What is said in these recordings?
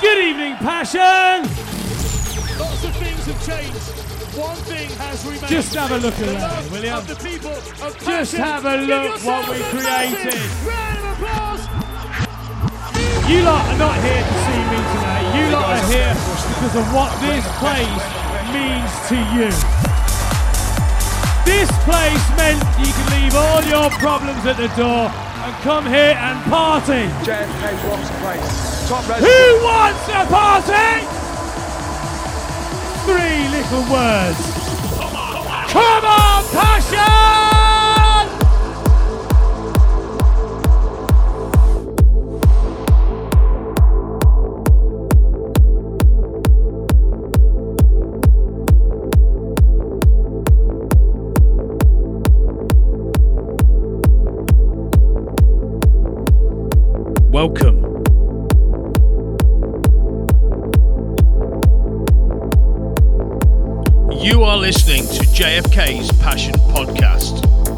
Good evening, Passion. Lots of things have changed. One thing has remained. Just have a look The around, love will you? The people of Just have a look what we a massive created. Round of applause. You lot are not here to see me today. You lot are here because of what this place means to you. This place meant you can leave all your problems at the door and come here and party. JFK wants a place. Top resident. Who wants a party? Three little words. Come on, passion! Welcome. JFK's Passion Podcast.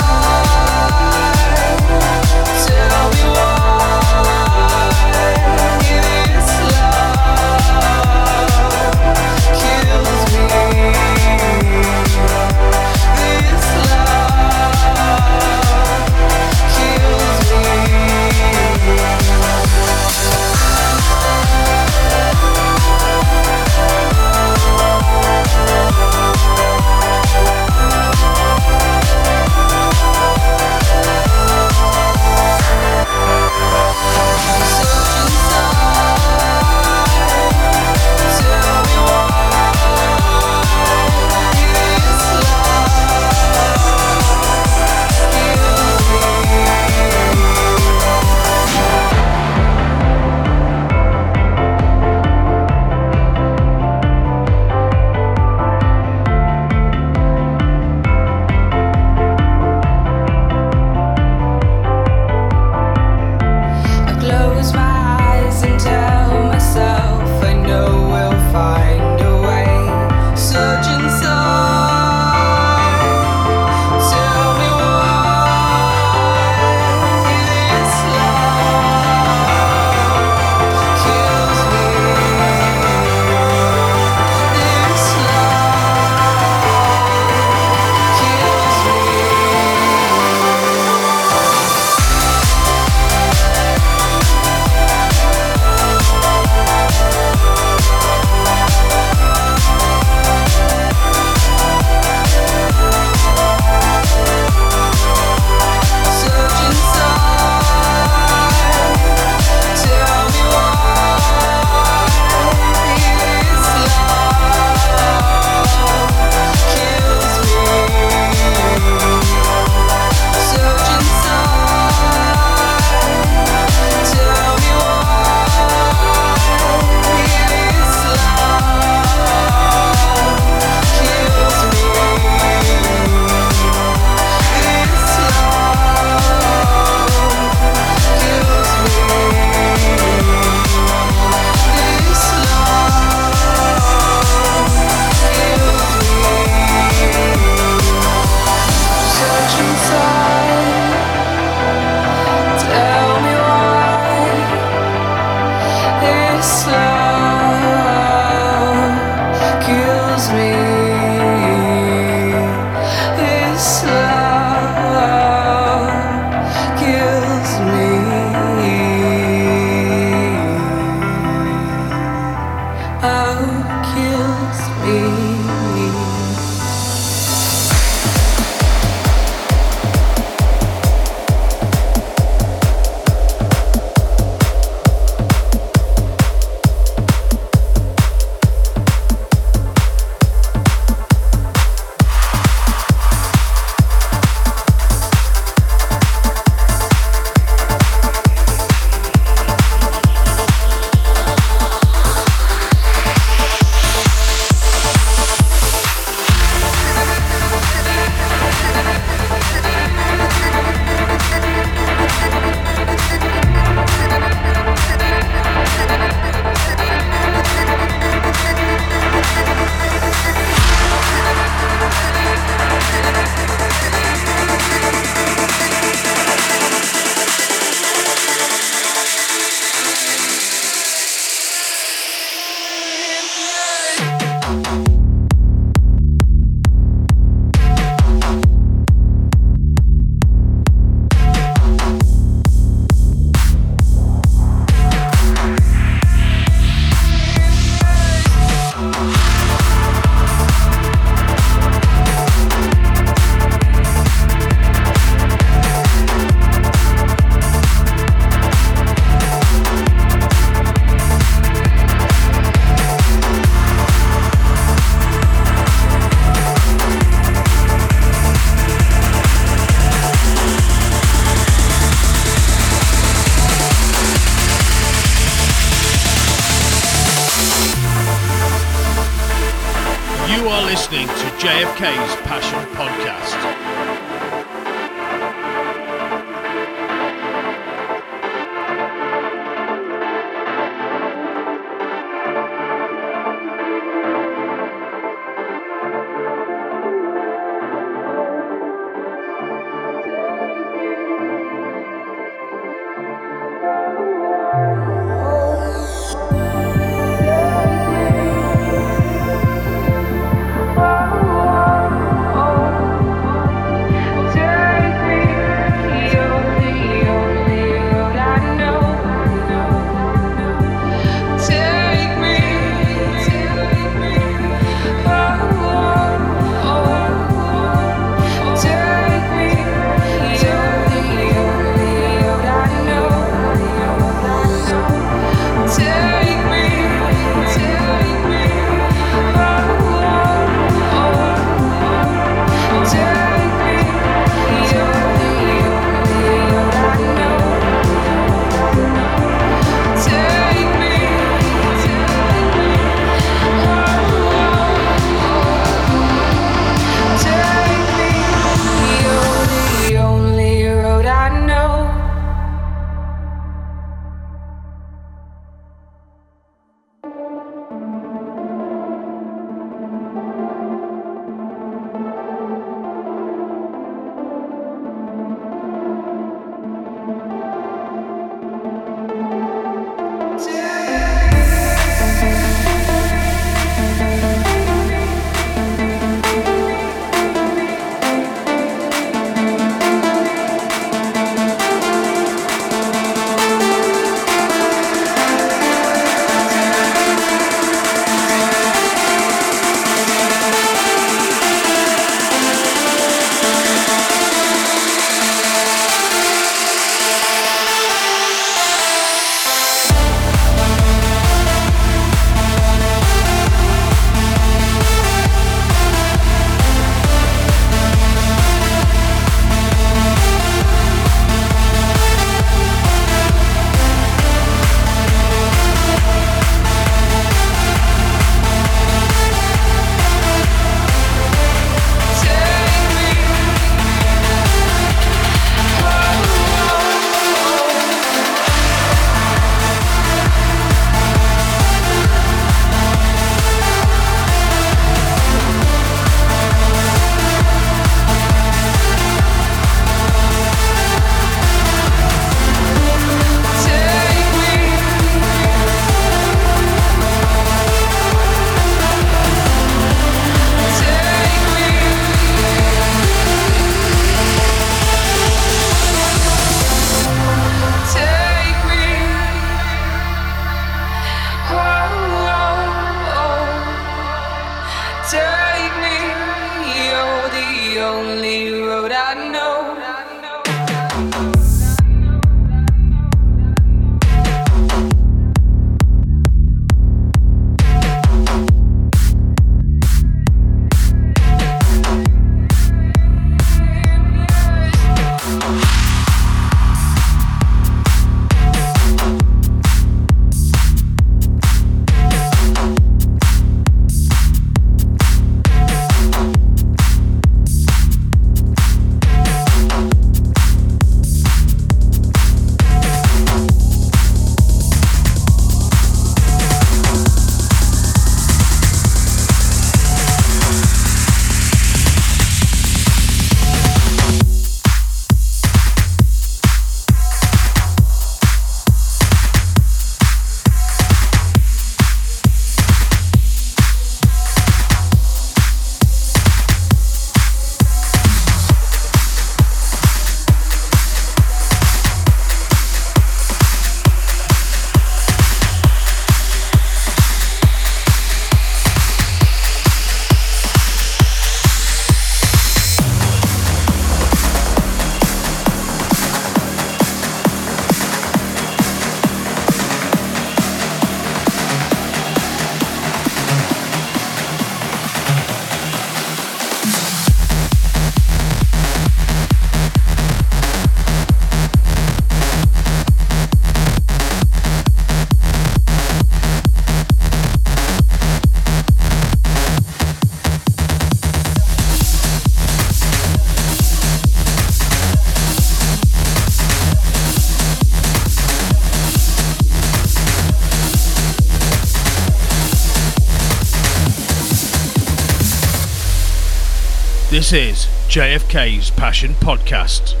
This is JFK's Passion Podcast.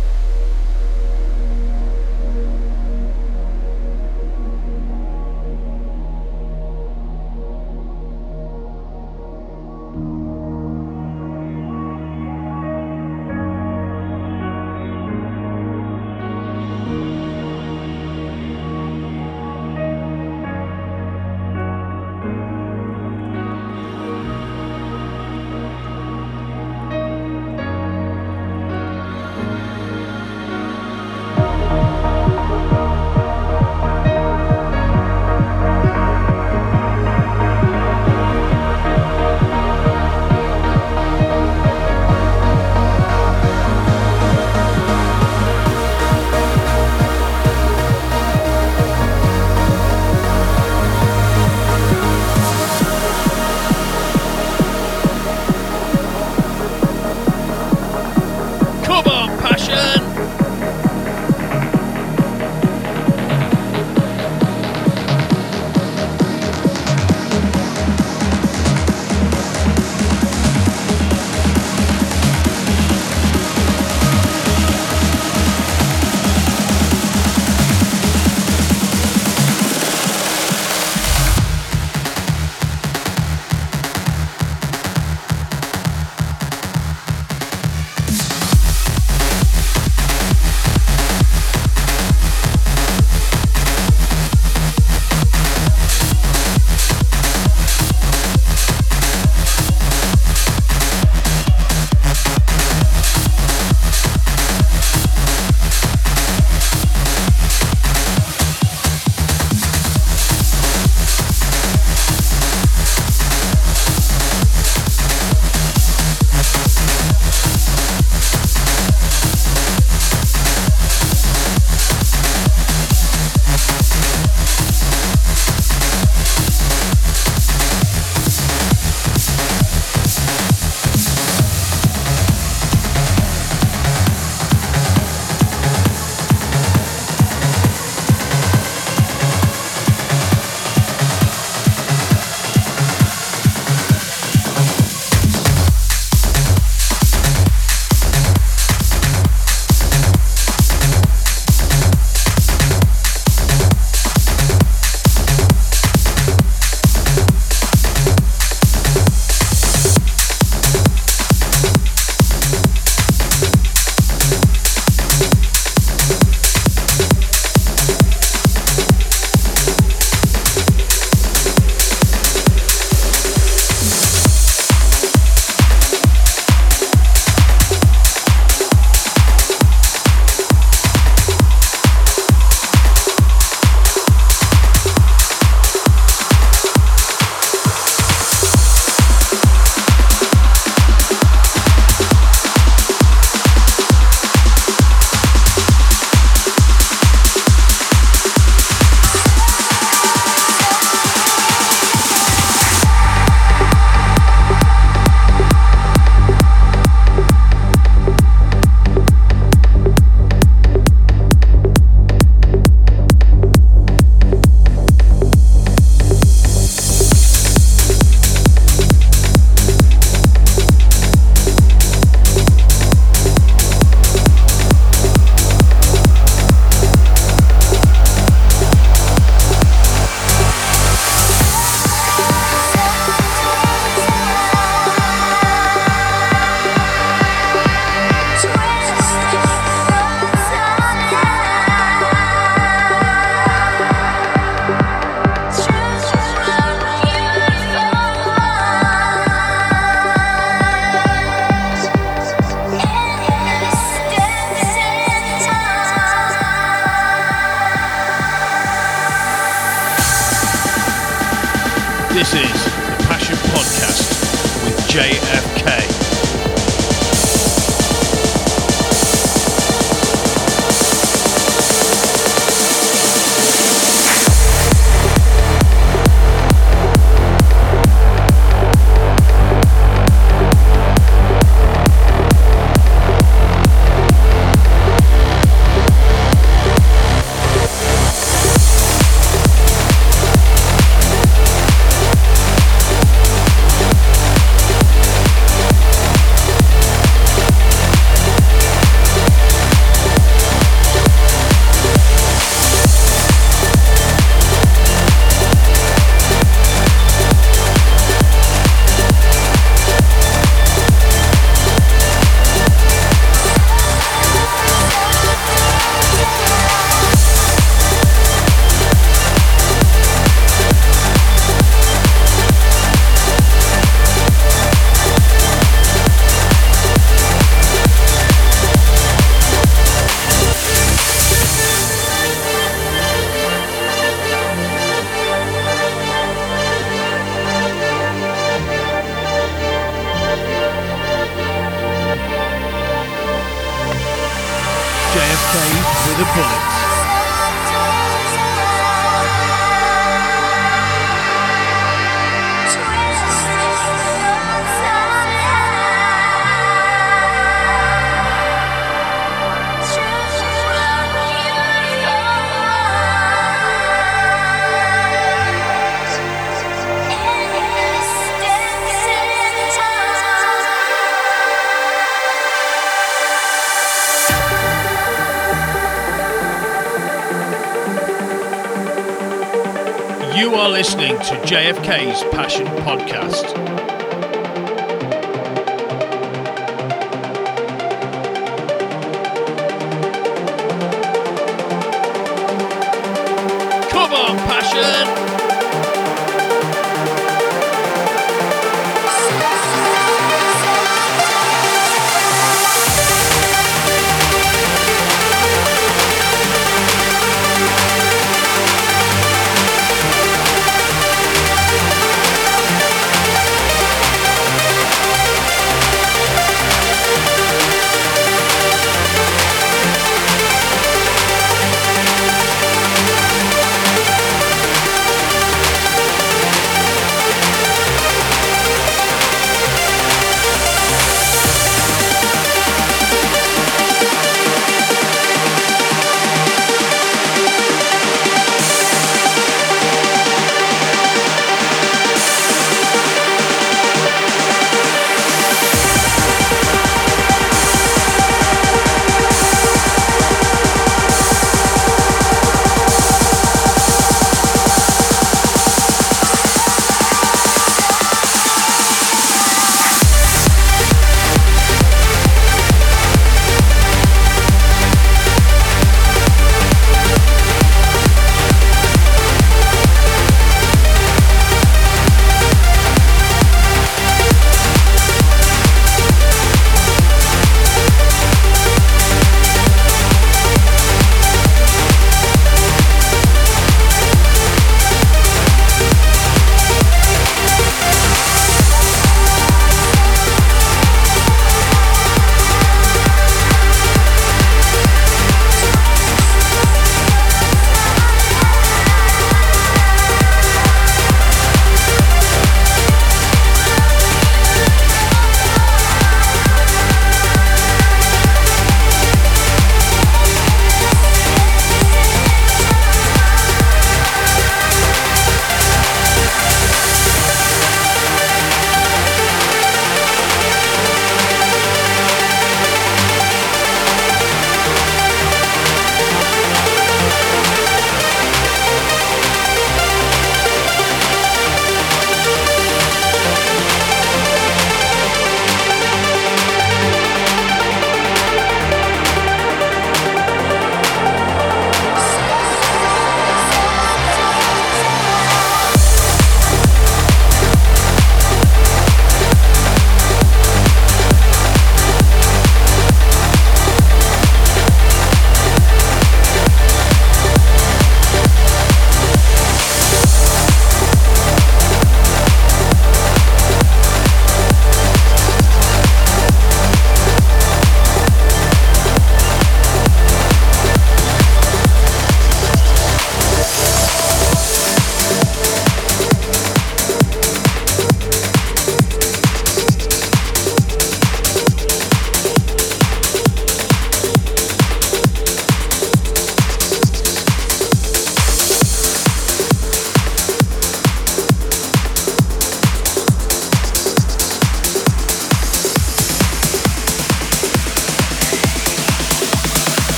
JFK's Passion Podcast.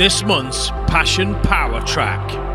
This month's Passion Power track.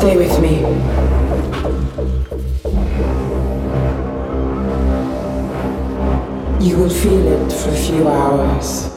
Stay with me. You will feel it for a few hours.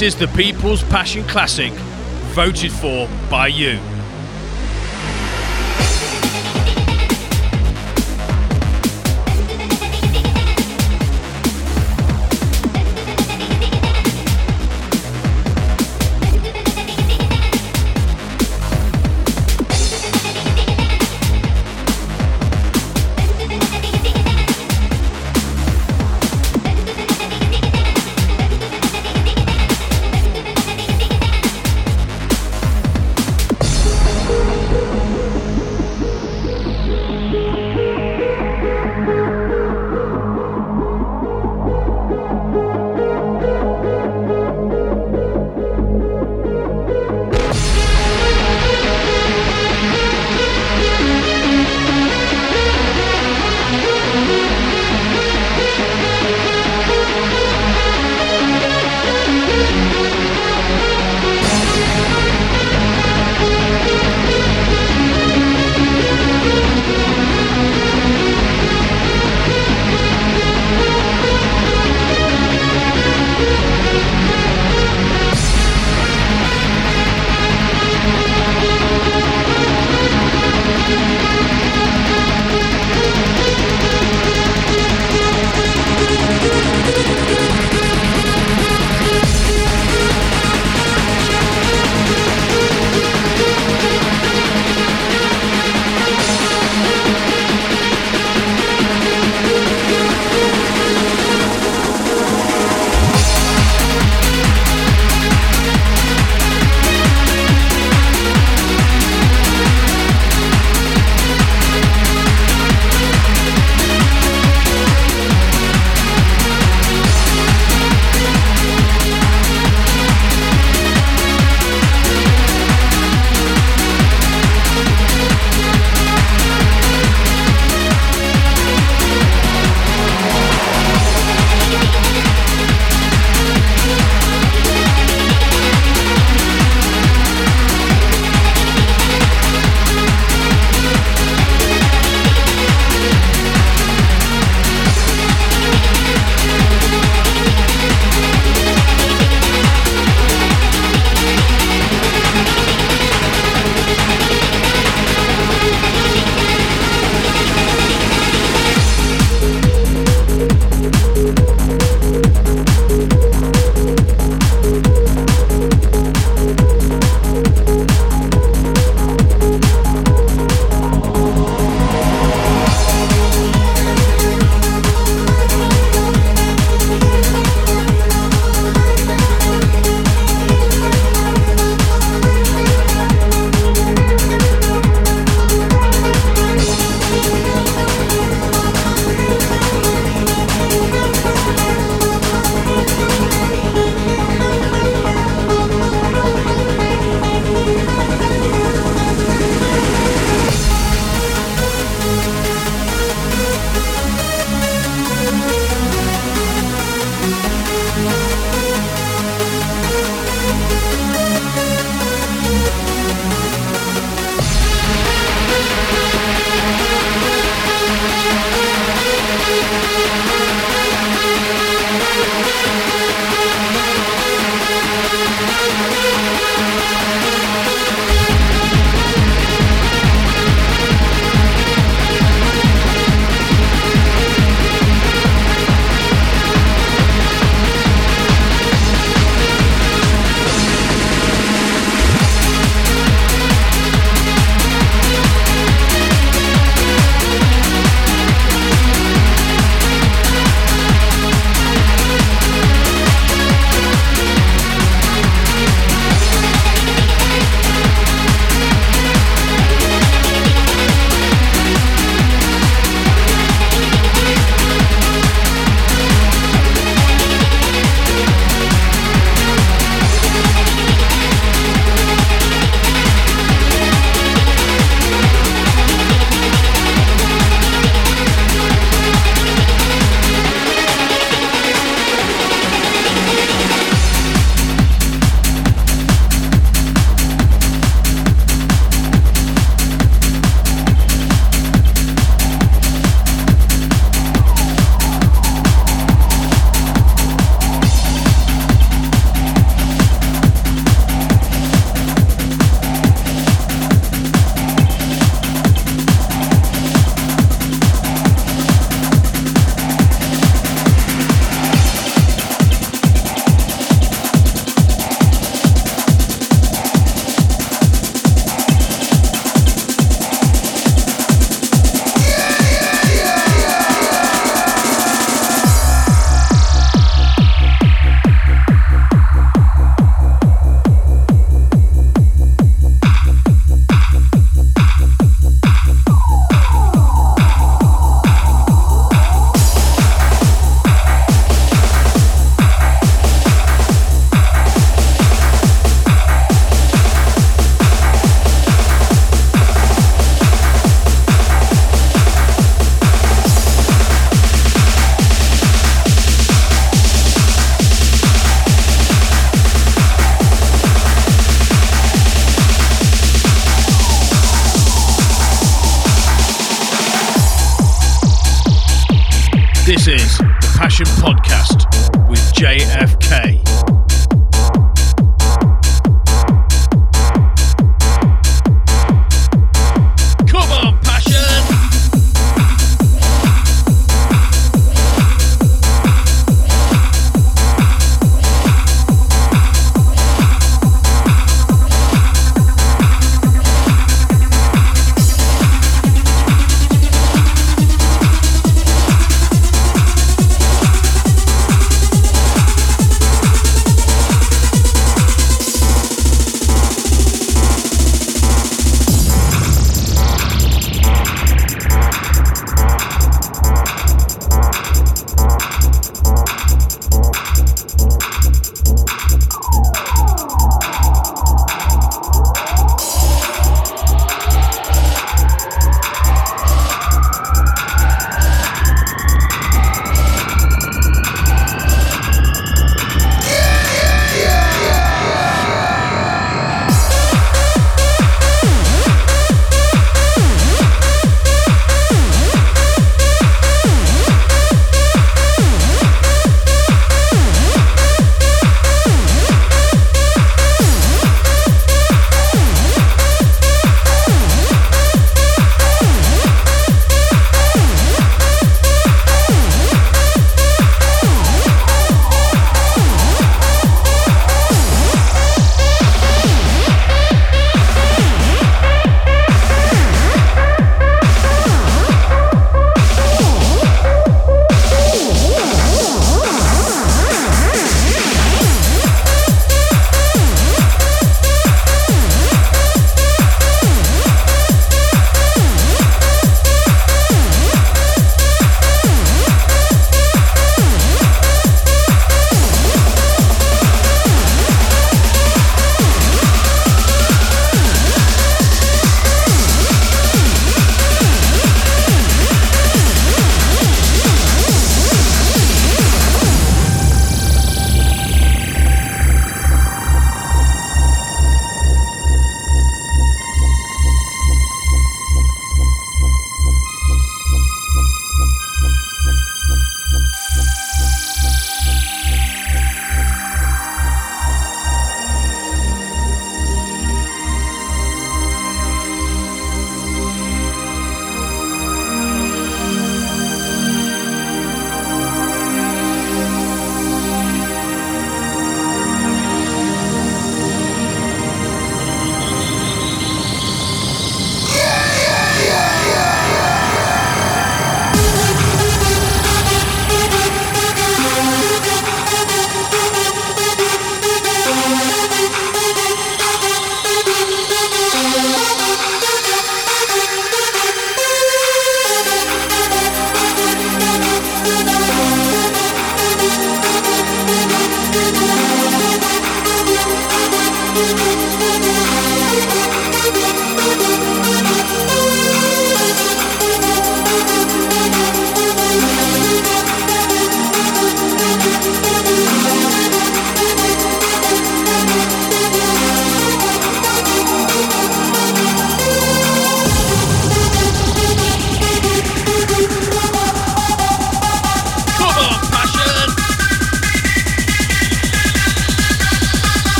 This is the People's Passion Classic, voted for by you.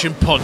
Passion Podcast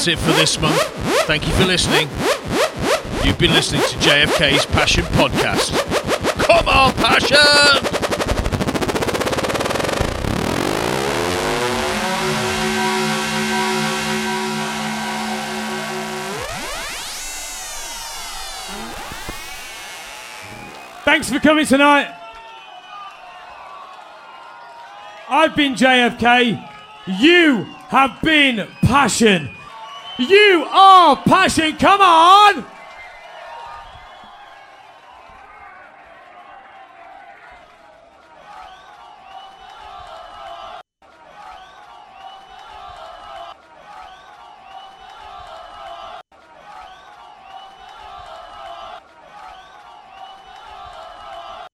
that's it for this month. Thank you for listening. You've been listening to JFK's Passion Podcast. Come on, Passion! Thanks for coming tonight. I've been JFK. You have been Passion. You are Passion. Come on.